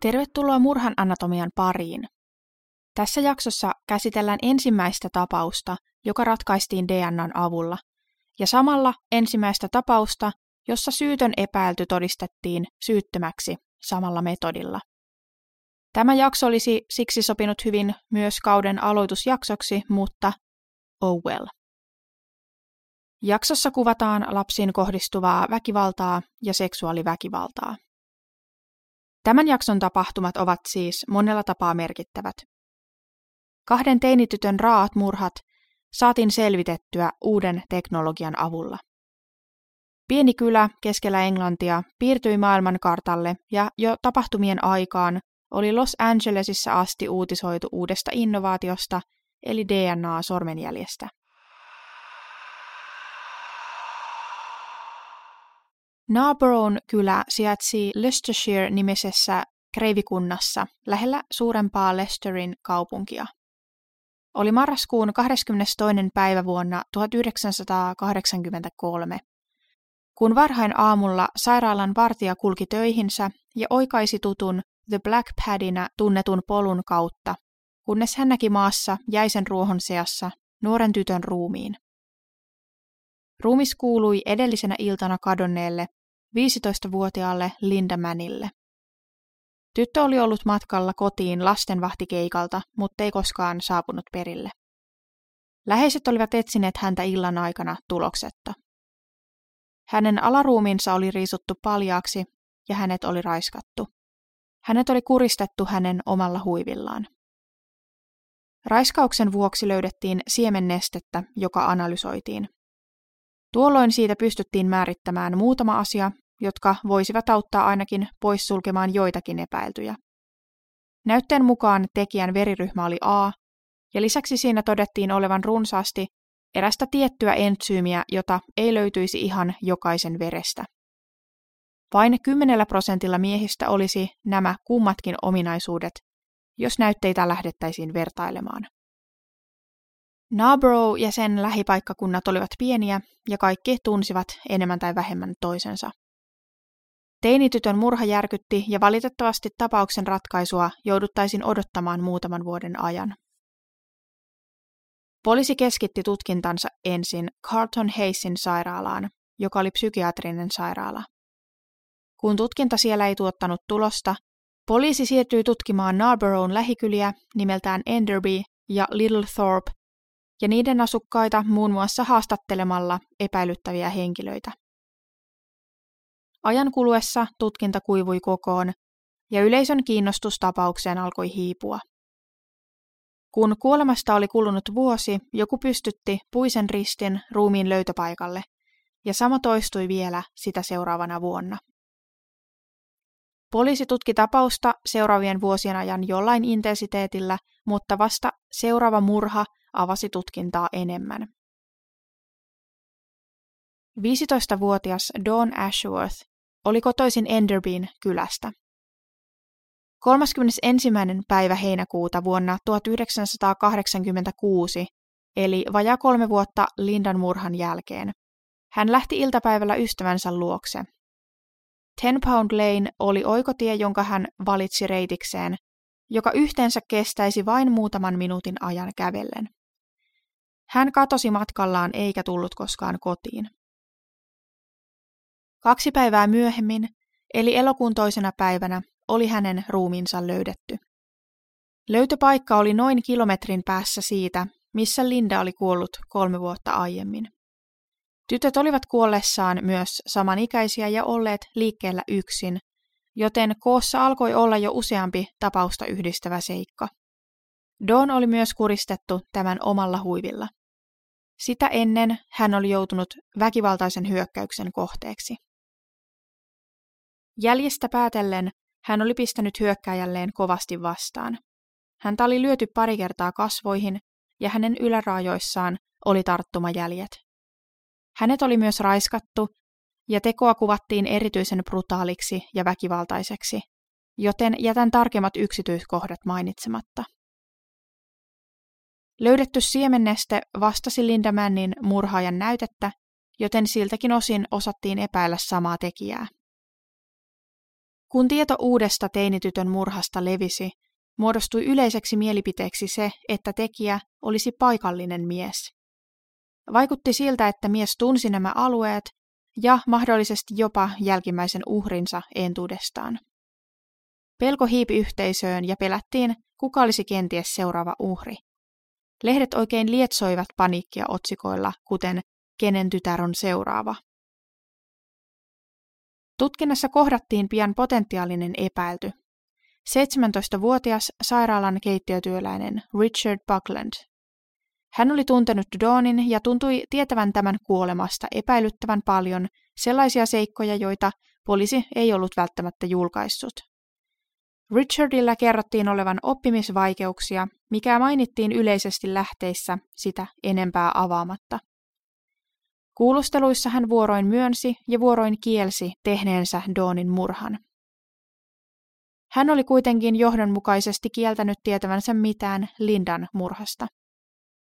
Tervetuloa murhan anatomian pariin. Tässä jaksossa käsitellään ensimmäistä tapausta, joka ratkaistiin DNAn avulla, ja samalla ensimmäistä tapausta, jossa syytön epäilty todistettiin syyttömäksi samalla metodilla. Tämä jakso olisi siksi sopinut hyvin myös kauden aloitusjaksoksi, mutta oh well. Jaksossa kuvataan lapsiin kohdistuvaa väkivaltaa ja seksuaaliväkivaltaa. Tämän jakson tapahtumat ovat siis monella tapaa merkittävät. Kahden teinitytön raat murhat saatiin selvitettyä uuden teknologian avulla. Pieni kylä keskellä Englantia piirtyi maailmankartalle ja jo tapahtumien aikaan oli Los Angelesissa asti uutisoitu uudesta innovaatiosta eli DNA-sormenjäljestä. Narborough kylä sijaitsi Leicestershire-nimisessä kreivikunnassa lähellä suurempaa Leicesterin kaupunkia. Oli marraskuun 22. päivä vuonna 1983, kun varhain aamulla sairaalan vartija kulki töihinsä ja oikaisi tutun The Black Padina tunnetun polun kautta, kunnes hän näki maassa jäisen ruohon seassa nuoren tytön ruumiin. Ruumis kuului edellisenä iltana kadonneelle 15-vuotiaalle Linda Manille. Tyttö oli ollut matkalla kotiin lastenvahtikeikalta, mutta ei koskaan saapunut perille. Läheiset olivat etsineet häntä illan aikana tuloksetta. Hänen alaruumiinsa oli riisuttu paljaaksi ja hänet oli raiskattu. Hänet oli kuristettu hänen omalla huivillaan. Raiskauksen vuoksi löydettiin siemennestettä, joka analysoitiin. Tuolloin siitä pystyttiin määrittämään muutama asia, jotka voisivat auttaa ainakin poissulkemaan joitakin epäiltyjä. Näytteen mukaan tekijän veriryhmä oli A, ja lisäksi siinä todettiin olevan runsaasti erästä tiettyä entsyymiä, jota ei löytyisi ihan jokaisen verestä. Vain 10 prosentilla miehistä olisi nämä kummatkin ominaisuudet, jos näytteitä lähdettäisiin vertailemaan. Narborough ja sen lähipaikkakunnat olivat pieniä ja kaikki tunsivat enemmän tai vähemmän toisensa. Teinitytön murha järkytti ja valitettavasti tapauksen ratkaisua jouduttaisiin odottamaan muutaman vuoden ajan. Poliisi keskitti tutkintansa ensin Carlton Hayesin sairaalaan, joka oli psykiatrinen sairaala. Kun tutkinta siellä ei tuottanut tulosta, poliisi siirtyi tutkimaan Narboroughn lähikyliä nimeltään Enderby ja Little Thorpe ja niiden asukkaita muun muassa haastattelemalla epäilyttäviä henkilöitä. Ajan kuluessa tutkinta kuivui kokoon ja yleisön kiinnostus tapaukseen alkoi hiipua. Kun kuolemasta oli kulunut vuosi, joku pystytti puisen ristin ruumiin löytöpaikalle, ja sama toistui vielä sitä seuraavana vuonna. Poliisi tutki tapausta seuraavien vuosien ajan jollain intensiteetillä, mutta vasta seuraava murha avasi tutkintaa enemmän. 15-vuotias Dawn Ashworth oli kotoisin Enderbyn kylästä. 31. päivä heinäkuuta vuonna 1986, eli vajaa kolme vuotta Lindan murhan jälkeen, hän lähti iltapäivällä ystävänsä luokse. Ten Pound Lane oli oikotie, jonka hän valitsi reitikseen, joka yhteensä kestäisi vain muutaman minuutin ajan kävellen. Hän katosi matkallaan eikä tullut koskaan kotiin. Kaksi päivää myöhemmin, eli elokuun toisena päivänä, oli hänen ruumiinsa löydetty. Löytöpaikka oli noin kilometrin päässä siitä, missä Linda oli kuollut kolme vuotta aiemmin. Tytöt olivat kuollessaan myös samanikäisiä ja olleet liikkeellä yksin, joten koossa alkoi olla jo useampi tapausta yhdistävä seikka. Dawn oli myös kuristettu tämän omalla huivilla. Sitä ennen hän oli joutunut väkivaltaisen hyökkäyksen kohteeksi. Jäljestä päätellen hän oli pistänyt hyökkäjälleen kovasti vastaan. Häntä oli lyöty pari kertaa kasvoihin ja hänen yläraajoissaan oli tarttumajäljet. Hänet oli myös raiskattu ja tekoa kuvattiin erityisen brutaaliksi ja väkivaltaiseksi, joten jätän tarkemmat yksityiskohdat mainitsematta. Löydetty siemenneste vastasi Linda Mannin murhaajan näytettä, joten siltäkin osin osattiin epäillä samaa tekijää. Kun tieto uudesta teinitytön murhasta levisi, muodostui yleiseksi mielipiteeksi se, että tekijä olisi paikallinen mies. Vaikutti siltä, että mies tunsi nämä alueet ja mahdollisesti jopa jälkimmäisen uhrinsa entuudestaan. Pelko hiipi yhteisöön ja pelättiin, kuka olisi kenties seuraava uhri. Lehdet oikein lietsoivat paniikkia otsikoilla, kuten kenen tytär on seuraava. Tutkinnassa kohdattiin pian potentiaalinen epäilty. 17-vuotias sairaalan keittiötyöläinen Richard Buckland. Hän oli tuntenut Dawnin ja tuntui tietävän tämän kuolemasta epäilyttävän paljon sellaisia seikkoja, joita poliisi ei ollut välttämättä julkaissut. Richardilla kerrottiin olevan oppimisvaikeuksia, mikä mainittiin yleisesti lähteissä sitä enempää avaamatta. Kuulusteluissa hän vuoroin myönsi ja vuoroin kielsi tehneensä Dawnin murhan. Hän oli kuitenkin johdonmukaisesti kieltänyt tietävänsä mitään Lindan murhasta.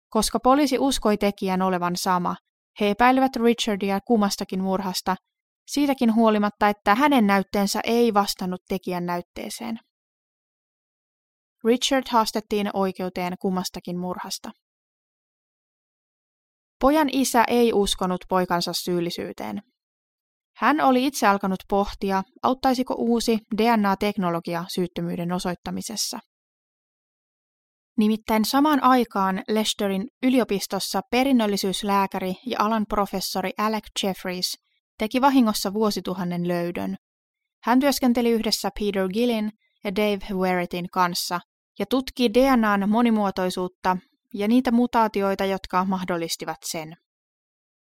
Koska poliisi uskoi tekijän olevan sama, he epäilivät Richardia kumastakin murhasta, siitäkin huolimatta, että hänen näytteensä ei vastannut tekijän näytteeseen. Richard haastettiin oikeuteen kummastakin murhasta. Pojan isä ei uskonut poikansa syyllisyyteen. Hän oli itse alkanut pohtia, auttaisiko uusi DNA-teknologia syyttömyyden osoittamisessa. Nimittäin samaan aikaan Leicesterin yliopistossa perinnöllisyyslääkäri ja alan professori Alec Jeffries teki vahingossa vuosituhannen löydön. Hän työskenteli yhdessä Peter Gillin ja Dave Weretin kanssa ja tutki DNAn monimuotoisuutta ja niitä mutaatioita, jotka mahdollistivat sen.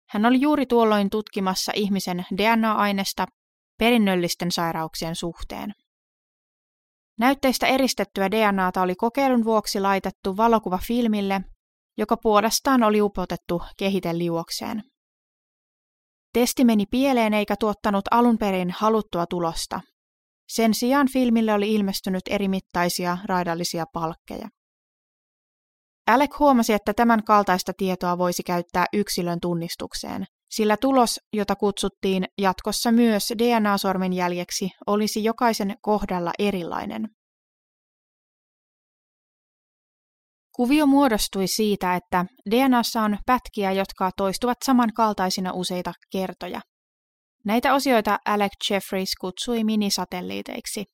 Hän oli juuri tuolloin tutkimassa ihmisen DNA-aineesta perinnöllisten sairauksien suhteen. Näytteistä eristettyä DNAta oli kokeilun vuoksi laitettu valokuvafilmille, joka puolestaan oli upotettu kehiteliuokseen. Testi meni pieleen eikä tuottanut alun perin haluttua tulosta. Sen sijaan filmille oli ilmestynyt eri mittaisia raidallisia palkkeja. Alec huomasi, että tämän kaltaista tietoa voisi käyttää yksilön tunnistukseen, sillä tulos, jota kutsuttiin jatkossa myös DNA-sormenjäljeksi, olisi jokaisen kohdalla erilainen. Kuvio muodostui siitä, että DNAssa on pätkiä, jotka toistuvat samankaltaisina useita kertoja. Näitä osioita Alec Jeffries kutsui minisatelliiteiksi.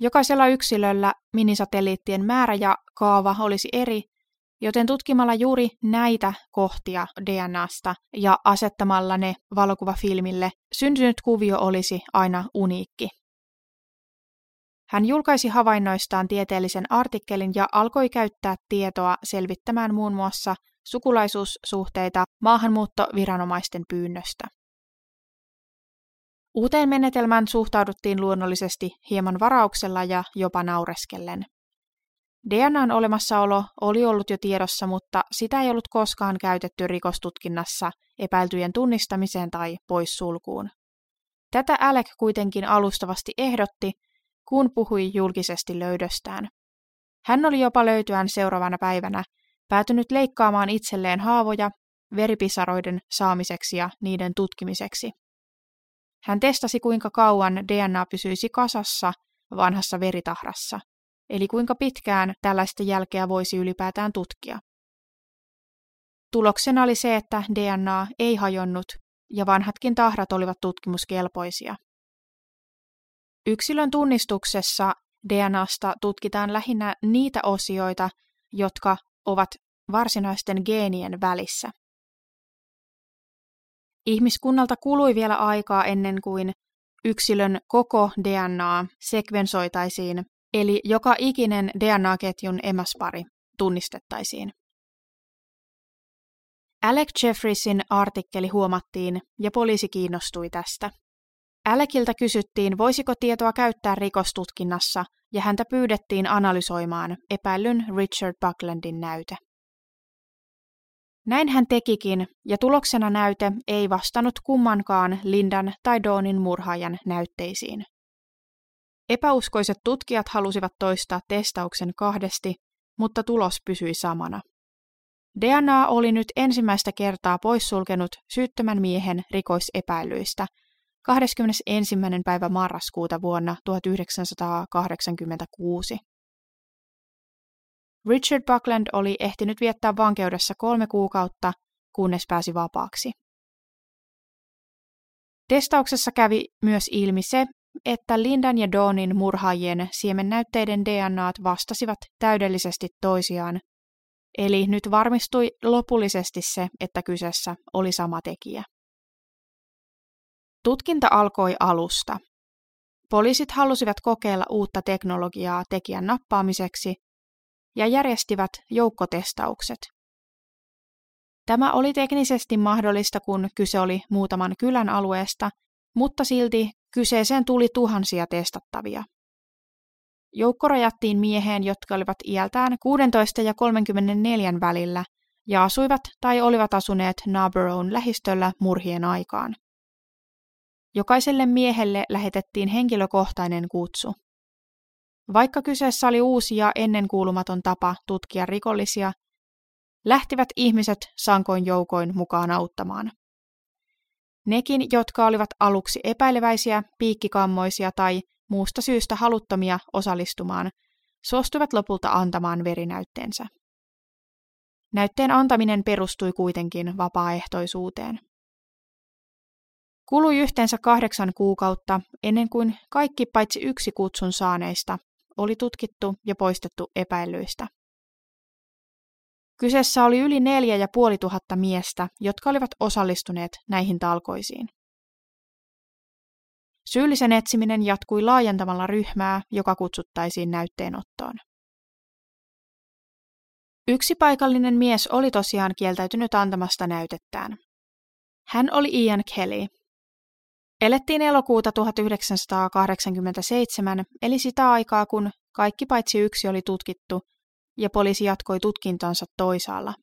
Jokaisella yksilöllä minisatelliittien määrä ja kaava olisi eri, joten tutkimalla juuri näitä kohtia DNAsta ja asettamalla ne valokuvafilmille, syntynyt kuvio olisi aina uniikki. Hän julkaisi havainnoistaan tieteellisen artikkelin ja alkoi käyttää tietoa selvittämään muun muassa sukulaisuussuhteita maahanmuuttoviranomaisten pyynnöstä. Uuteen menetelmään suhtauduttiin luonnollisesti hieman varauksella ja jopa naureskellen. DNAn olemassaolo oli ollut jo tiedossa, mutta sitä ei ollut koskaan käytetty rikostutkinnassa epäiltyjen tunnistamiseen tai poissulkuun. Tätä Alec kuitenkin alustavasti ehdotti, kun puhui julkisesti löydöstään. Hän oli jopa löytyään seuraavana päivänä päätynyt leikkaamaan itselleen haavoja veripisaroiden saamiseksi ja niiden tutkimiseksi. Hän testasi, kuinka kauan DNA pysyisi kasassa vanhassa veritahrassa, eli kuinka pitkään tällaista jälkeä voisi ylipäätään tutkia. Tuloksena oli se, että DNA ei hajonnut ja vanhatkin tahrat olivat tutkimuskelpoisia. Yksilön tunnistuksessa DNAsta tutkitaan lähinnä niitä osioita, jotka ovat varsinaisten geenien välissä. Ihmiskunnalta kului vielä aikaa ennen kuin yksilön koko DNA sekvensoitaisiin, eli joka ikinen DNA-ketjun emäspari tunnistettaisiin. Alec Jeffreysin artikkeli huomattiin ja poliisi kiinnostui tästä. Alecilta kysyttiin, voisiko tietoa käyttää rikostutkinnassa, ja häntä pyydettiin analysoimaan epäillyn Richard Bucklandin näyte. Näin hän tekikin, ja tuloksena näyte ei vastannut kummankaan Lindan tai Dawnin murhaajan näytteisiin. Epäuskoiset tutkijat halusivat toistaa testauksen kahdesti, mutta tulos pysyi samana. DNA oli nyt ensimmäistä kertaa poissulkenut syyttömän miehen rikoisepäilyistä 21. päivä marraskuuta vuonna 1986. Richard Buckland oli ehtinyt viettää vankeudessa kolme kuukautta, kunnes pääsi vapaaksi. Testauksessa kävi myös ilmi se, että Lindan ja Dawnin murhaajien siemennäytteiden DNAt vastasivat täydellisesti toisiaan, eli nyt varmistui lopullisesti se, että kyseessä oli sama tekijä. Tutkinta alkoi alusta. Poliisit halusivat kokeilla uutta teknologiaa tekijän nappaamiseksi ja järjestivät joukkotestaukset. Tämä oli teknisesti mahdollista, kun kyse oli muutaman kylän alueesta, mutta silti kyseeseen tuli tuhansia testattavia. Joukko rajattiin mieheen, jotka olivat iältään 16 ja 34 välillä ja asuivat tai olivat asuneet Narboroughin lähistöllä murhien aikaan. Jokaiselle miehelle lähetettiin henkilökohtainen kutsu. Vaikka kyseessä oli uusi ja ennenkuulumaton tapa tutkia rikollisia, lähtivät ihmiset sankoin joukoin mukaan auttamaan. Nekin, jotka olivat aluksi epäileväisiä, piikkikammoisia tai muusta syystä haluttomia osallistumaan, suostuivat lopulta antamaan verinäytteensä. Näytteen antaminen perustui kuitenkin vapaaehtoisuuteen. Kului yhteensä kahdeksan kuukautta ennen kuin kaikki paitsi yksi kutsun saaneista oli tutkittu ja poistettu epäilyistä. Kyseessä oli yli neljä ja puoli tuhatta miestä, jotka olivat osallistuneet näihin talkoisiin. Syyllisen etsiminen jatkui laajentamalla ryhmää, joka kutsuttaisiin näytteenottoon. Yksi paikallinen mies oli tosiaan kieltäytynyt antamasta näytettään. Hän oli Ian Kelly, Elettiin elokuuta 1987, eli sitä aikaa, kun kaikki paitsi yksi oli tutkittu, ja poliisi jatkoi tutkintansa toisaalla.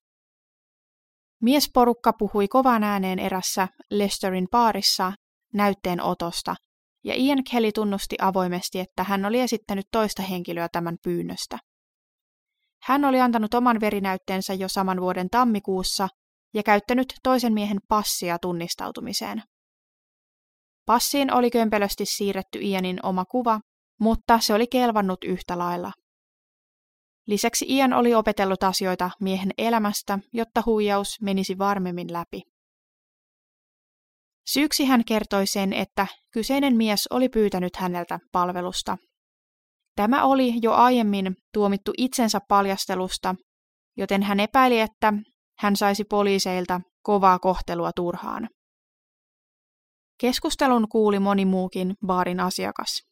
Miesporukka puhui kovaan ääneen erässä Lesterin baarissa näytteen otosta, ja Ian Kelly tunnusti avoimesti, että hän oli esittänyt toista henkilöä tämän pyynnöstä. Hän oli antanut oman verinäytteensä jo saman vuoden tammikuussa ja käyttänyt toisen miehen passia tunnistautumiseen. Passiin oli kömpelösti siirretty Ianin oma kuva, mutta se oli kelvannut yhtä lailla. Lisäksi Ian oli opetellut asioita miehen elämästä, jotta huijaus menisi varmemmin läpi. Syyksi hän kertoi sen, että kyseinen mies oli pyytänyt häneltä palvelusta. Tämä oli jo aiemmin tuomittu itsensä paljastelusta, joten hän epäili, että hän saisi poliiseilta kovaa kohtelua turhaan. Keskustelun kuuli moni muukin baarin asiakas.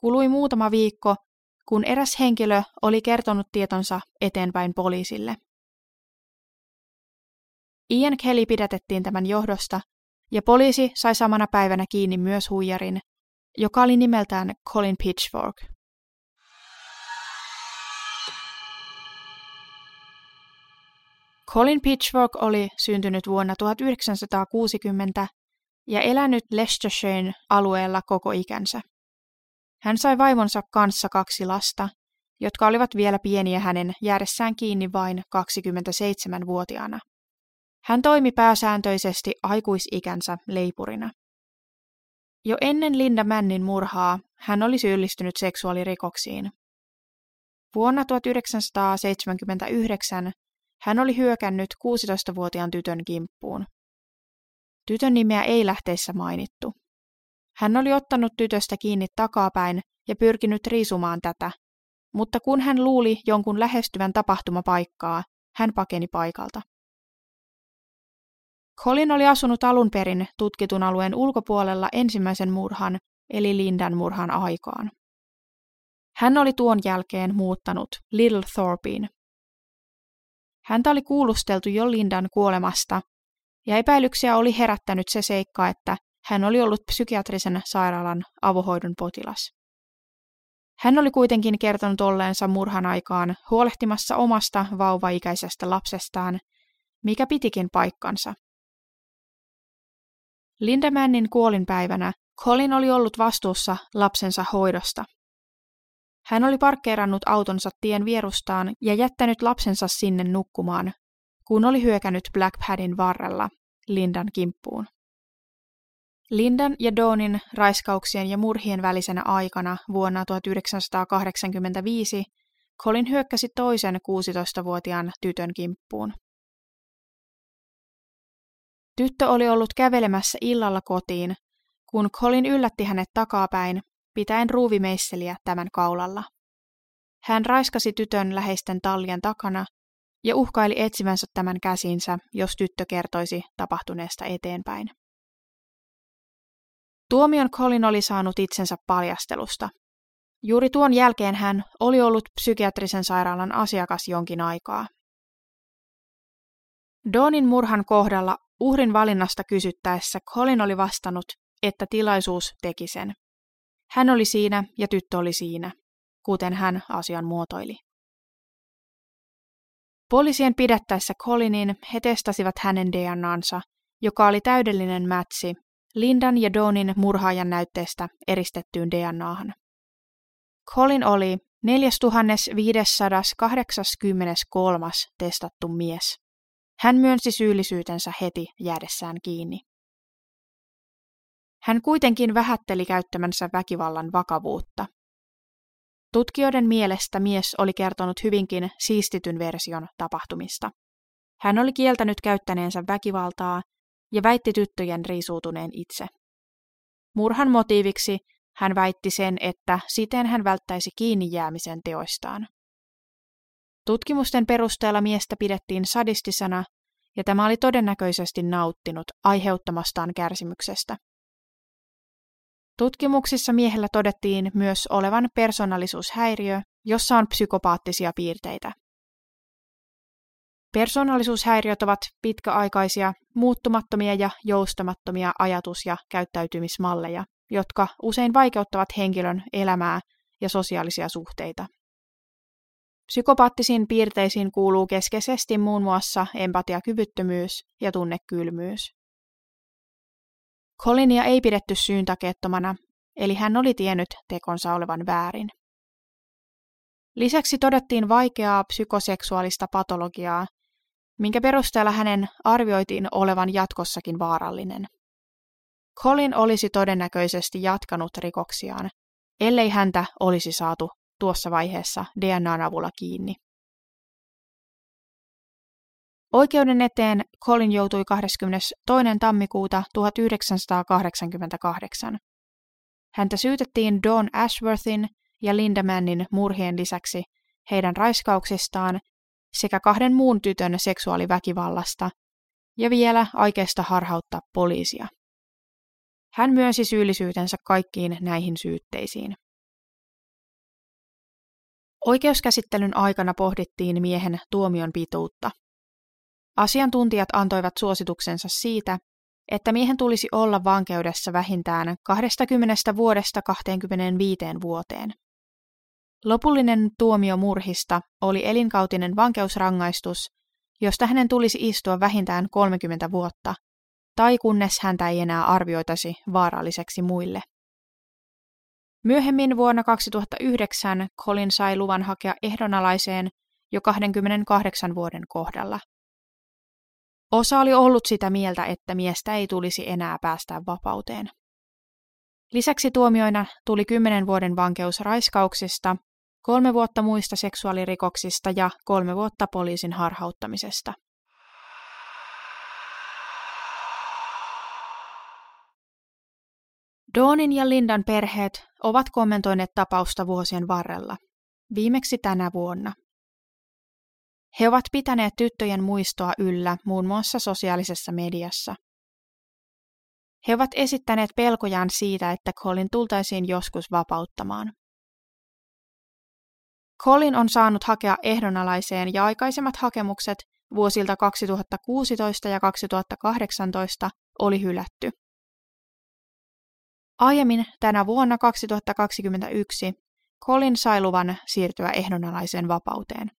Kului muutama viikko, kun eräs henkilö oli kertonut tietonsa eteenpäin poliisille. Ian Kelly pidätettiin tämän johdosta, ja poliisi sai samana päivänä kiinni myös huijarin, joka oli nimeltään Colin Pitchfork. Colin Pitchfork oli syntynyt vuonna 1960 ja elänyt Leicestershiren alueella koko ikänsä. Hän sai vaimonsa kanssa kaksi lasta, jotka olivat vielä pieniä hänen jäädessään kiinni vain 27-vuotiaana. Hän toimi pääsääntöisesti aikuisikänsä leipurina. Jo ennen Linda Männin murhaa hän oli syyllistynyt seksuaalirikoksiin. Vuonna 1979 hän oli hyökännyt 16-vuotiaan tytön kimppuun. Tytön nimeä ei lähteissä mainittu. Hän oli ottanut tytöstä kiinni takapäin ja pyrkinyt riisumaan tätä, mutta kun hän luuli jonkun lähestyvän tapahtumapaikkaa, hän pakeni paikalta. Colin oli asunut alun perin tutkitun alueen ulkopuolella ensimmäisen murhan, eli Lindan murhan aikaan. Hän oli tuon jälkeen muuttanut Little Thorpeen. Häntä oli kuulusteltu jo Lindan kuolemasta, ja epäilyksiä oli herättänyt se seikka, että hän oli ollut psykiatrisen sairaalan avohoidon potilas. Hän oli kuitenkin kertonut olleensa murhan aikaan huolehtimassa omasta vauvaikäisestä lapsestaan, mikä pitikin paikkansa. Lindemannin kuolinpäivänä Colin oli ollut vastuussa lapsensa hoidosta. Hän oli parkkeerannut autonsa tien vierustaan ja jättänyt lapsensa sinne nukkumaan, kun oli hyökännyt Blackpadin varrella Lindan kimppuun. Lindan ja Dawnin raiskauksien ja murhien välisenä aikana vuonna 1985 Colin hyökkäsi toisen 16-vuotiaan tytön kimppuun. Tyttö oli ollut kävelemässä illalla kotiin, kun Colin yllätti hänet takapäin, pitäen ruuvimeisseliä tämän kaulalla. Hän raiskasi tytön läheisten tallien takana ja uhkaili etsivänsä tämän käsinsä, jos tyttö kertoisi tapahtuneesta eteenpäin. Tuomion Colin oli saanut itsensä paljastelusta. Juuri tuon jälkeen hän oli ollut psykiatrisen sairaalan asiakas jonkin aikaa. Donin murhan kohdalla uhrin valinnasta kysyttäessä Colin oli vastannut, että tilaisuus teki sen. Hän oli siinä ja tyttö oli siinä, kuten hän asian muotoili. Poliisien pidättäessä Colinin he testasivat hänen DNAnsa, joka oli täydellinen mätsi Lindan ja Donin murhaajan näytteestä eristettyyn DNAhan. Colin oli 4583. testattu mies. Hän myönsi syyllisyytensä heti jäädessään kiinni. Hän kuitenkin vähätteli käyttämänsä väkivallan vakavuutta. Tutkijoiden mielestä mies oli kertonut hyvinkin siistityn version tapahtumista. Hän oli kieltänyt käyttäneensä väkivaltaa ja väitti tyttöjen riisuutuneen itse. Murhan motiiviksi hän väitti sen, että siten hän välttäisi kiinni jäämisen teoistaan. Tutkimusten perusteella miestä pidettiin sadistisena, ja tämä oli todennäköisesti nauttinut aiheuttamastaan kärsimyksestä. Tutkimuksissa miehellä todettiin myös olevan persoonallisuushäiriö, jossa on psykopaattisia piirteitä. Persoonallisuushäiriöt ovat pitkäaikaisia, muuttumattomia ja joustamattomia ajatus- ja käyttäytymismalleja, jotka usein vaikeuttavat henkilön elämää ja sosiaalisia suhteita. Psykopaattisiin piirteisiin kuuluu keskeisesti muun muassa empatiakyvyttömyys ja tunnekylmyys. Colinia ei pidetty syyntakeettomana, eli hän oli tiennyt tekonsa olevan väärin. Lisäksi todettiin vaikeaa psykoseksuaalista patologiaa, minkä perusteella hänen arvioitiin olevan jatkossakin vaarallinen. Colin olisi todennäköisesti jatkanut rikoksiaan, ellei häntä olisi saatu tuossa vaiheessa DNAn avulla kiinni. Oikeuden eteen Colin joutui 22. tammikuuta 1988. Häntä syytettiin Dawn Ashworthin ja Linda Mannin murhien lisäksi heidän raiskauksistaan sekä kahden muun tytön seksuaaliväkivallasta ja vielä aikeesta harhauttaa poliisia. Hän myönsi syyllisyytensä kaikkiin näihin syytteisiin. Oikeuskäsittelyn aikana pohdittiin miehen tuomion pituutta. Asiantuntijat antoivat suosituksensa siitä, että miehen tulisi olla vankeudessa vähintään 20 vuodesta 25 vuoteen. Lopullinen tuomio murhista oli elinkautinen vankeusrangaistus, josta hänen tulisi istua vähintään 30 vuotta, tai kunnes häntä ei enää arvioitaisi vaaralliseksi muille. Myöhemmin vuonna 2009 Colin sai luvan hakea ehdonalaiseen jo 28 vuoden kohdalla. Osa oli ollut sitä mieltä, että miestä ei tulisi enää päästää vapauteen. Lisäksi tuomioina tuli 10 vuoden vankeus raiskauksista kolme vuotta muista seksuaalirikoksista ja kolme vuotta poliisin harhauttamisesta. Dawnin ja Lindan perheet ovat kommentoineet tapausta vuosien varrella, viimeksi tänä vuonna. He ovat pitäneet tyttöjen muistoa yllä muun muassa sosiaalisessa mediassa. He ovat esittäneet pelkojaan siitä, että Colin tultaisiin joskus vapauttamaan. Colin on saanut hakea ehdonalaiseen ja aikaisemmat hakemukset vuosilta 2016 ja 2018 oli hylätty. Aiemmin tänä vuonna 2021 Colin sai luvan siirtyä ehdonalaiseen vapauteen.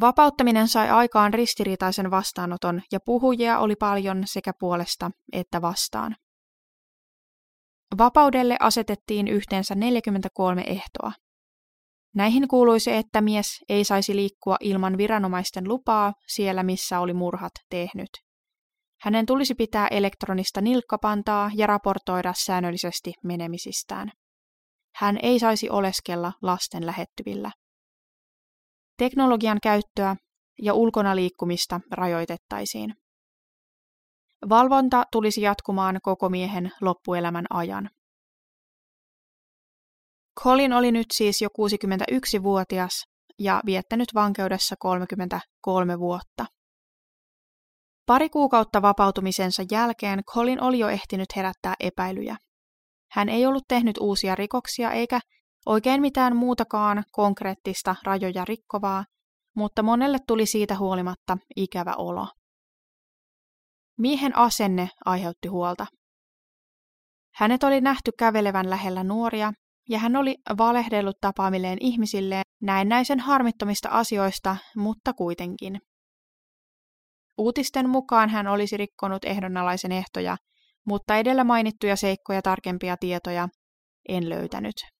Vapauttaminen sai aikaan ristiriitaisen vastaanoton ja puhujia oli paljon sekä puolesta että vastaan. Vapaudelle asetettiin yhteensä 43 ehtoa. Näihin kuuluisi, että mies ei saisi liikkua ilman viranomaisten lupaa siellä, missä oli murhat tehnyt. Hänen tulisi pitää elektronista nilkkapantaa ja raportoida säännöllisesti menemisistään. Hän ei saisi oleskella lasten lähettyvillä. Teknologian käyttöä ja ulkona liikkumista rajoitettaisiin. Valvonta tulisi jatkumaan koko miehen loppuelämän ajan. Colin oli nyt siis jo 61-vuotias ja viettänyt vankeudessa 33 vuotta. Pari kuukautta vapautumisensa jälkeen Colin oli jo ehtinyt herättää epäilyjä. Hän ei ollut tehnyt uusia rikoksia eikä oikein mitään muutakaan konkreettista rajoja rikkovaa, mutta monelle tuli siitä huolimatta ikävä olo. Miehen asenne aiheutti huolta. Hänet oli nähty kävelevän lähellä nuoria, ja hän oli valehdellut tapaamilleen ihmisilleen näennäisen harmittomista asioista, mutta kuitenkin. Uutisten mukaan hän olisi rikkonut ehdonalaisen ehtoja, mutta edellä mainittuja seikkoja tarkempia tietoja en löytänyt.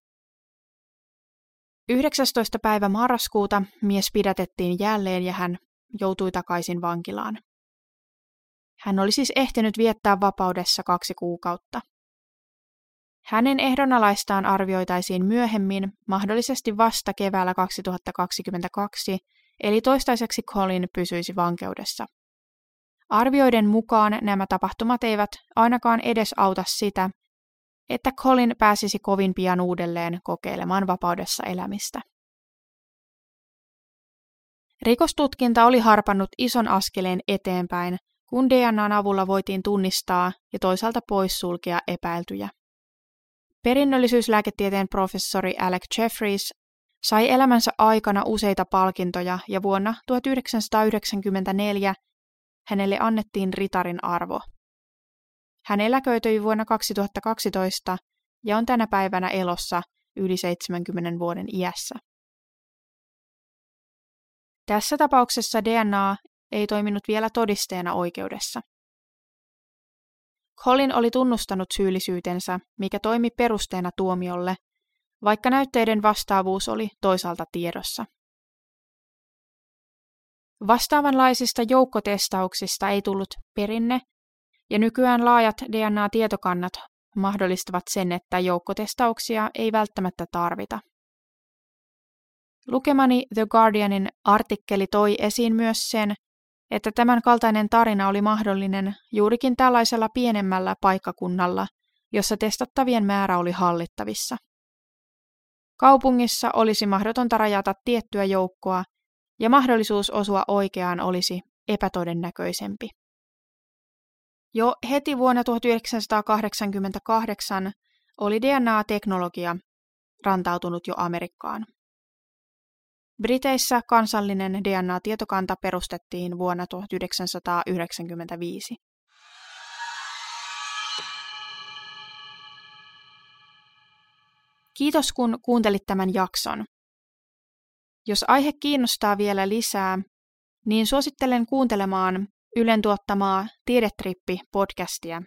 19. päivä marraskuuta mies pidätettiin jälleen ja hän joutui takaisin vankilaan. Hän oli siis ehtinyt viettää vapaudessa kaksi kuukautta. Hänen ehdonalaistaan arvioitaisiin myöhemmin, mahdollisesti vasta keväällä 2022, eli toistaiseksi Colin pysyisi vankeudessa. Arvioiden mukaan nämä tapahtumat eivät ainakaan edes auta sitä, että Colin pääsisi kovin pian uudelleen kokeilemaan vapaudessa elämistä. Rikostutkinta oli harpannut ison askeleen eteenpäin, kun DNAn avulla voitiin tunnistaa ja toisaalta poissulkea epäiltyjä. Perinnöllisyyslääketieteen professori Alec Jeffries sai elämänsä aikana useita palkintoja ja vuonna 1994 hänelle annettiin ritarin arvo. Hän eläköityi vuonna 2012 ja on tänä päivänä elossa yli 70 vuoden iässä. Tässä tapauksessa DNA ei toiminut vielä todisteena oikeudessa. Colin oli tunnustanut syyllisyytensä, mikä toimi perusteena tuomiolle, vaikka näytteiden vastaavuus oli toisaalta tiedossa. Vastaavanlaisista joukkotestauksista ei tullut perinne, ja nykyään laajat DNA-tietokannat mahdollistavat sen, että joukkotestauksia ei välttämättä tarvita. Lukemani The Guardianin artikkeli toi esiin myös sen, että tämän kaltainen tarina oli mahdollinen juurikin tällaisella pienemmällä paikkakunnalla, jossa testattavien määrä oli hallittavissa. Kaupungissa olisi mahdotonta rajata tiettyä joukkoa, ja mahdollisuus osua oikeaan olisi epätodennäköisempi. Jo heti vuonna 1988 oli DNA-teknologia rantautunut jo Amerikkaan. Briteissä kansallinen DNA-tietokanta perustettiin vuonna 1995. Kiitos kun kuuntelit tämän jakson. Jos aihe kiinnostaa vielä lisää, niin suosittelen kuuntelemaan Ylen tuottamaa Tiedetrippi-podcastia.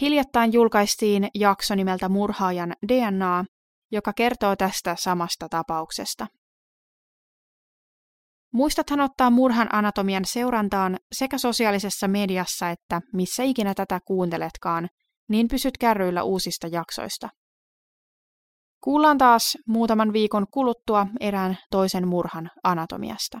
Hiljattain julkaistiin jakso nimeltä Murhaajan DNA, joka kertoo tästä samasta tapauksesta. Muistathan ottaa murhan anatomian seurantaan sekä sosiaalisessa mediassa että missä ikinä tätä kuunteletkaan, niin pysyt kärryillä uusista jaksoista. Kuullaan taas muutaman viikon kuluttua erään toisen murhan anatomiasta.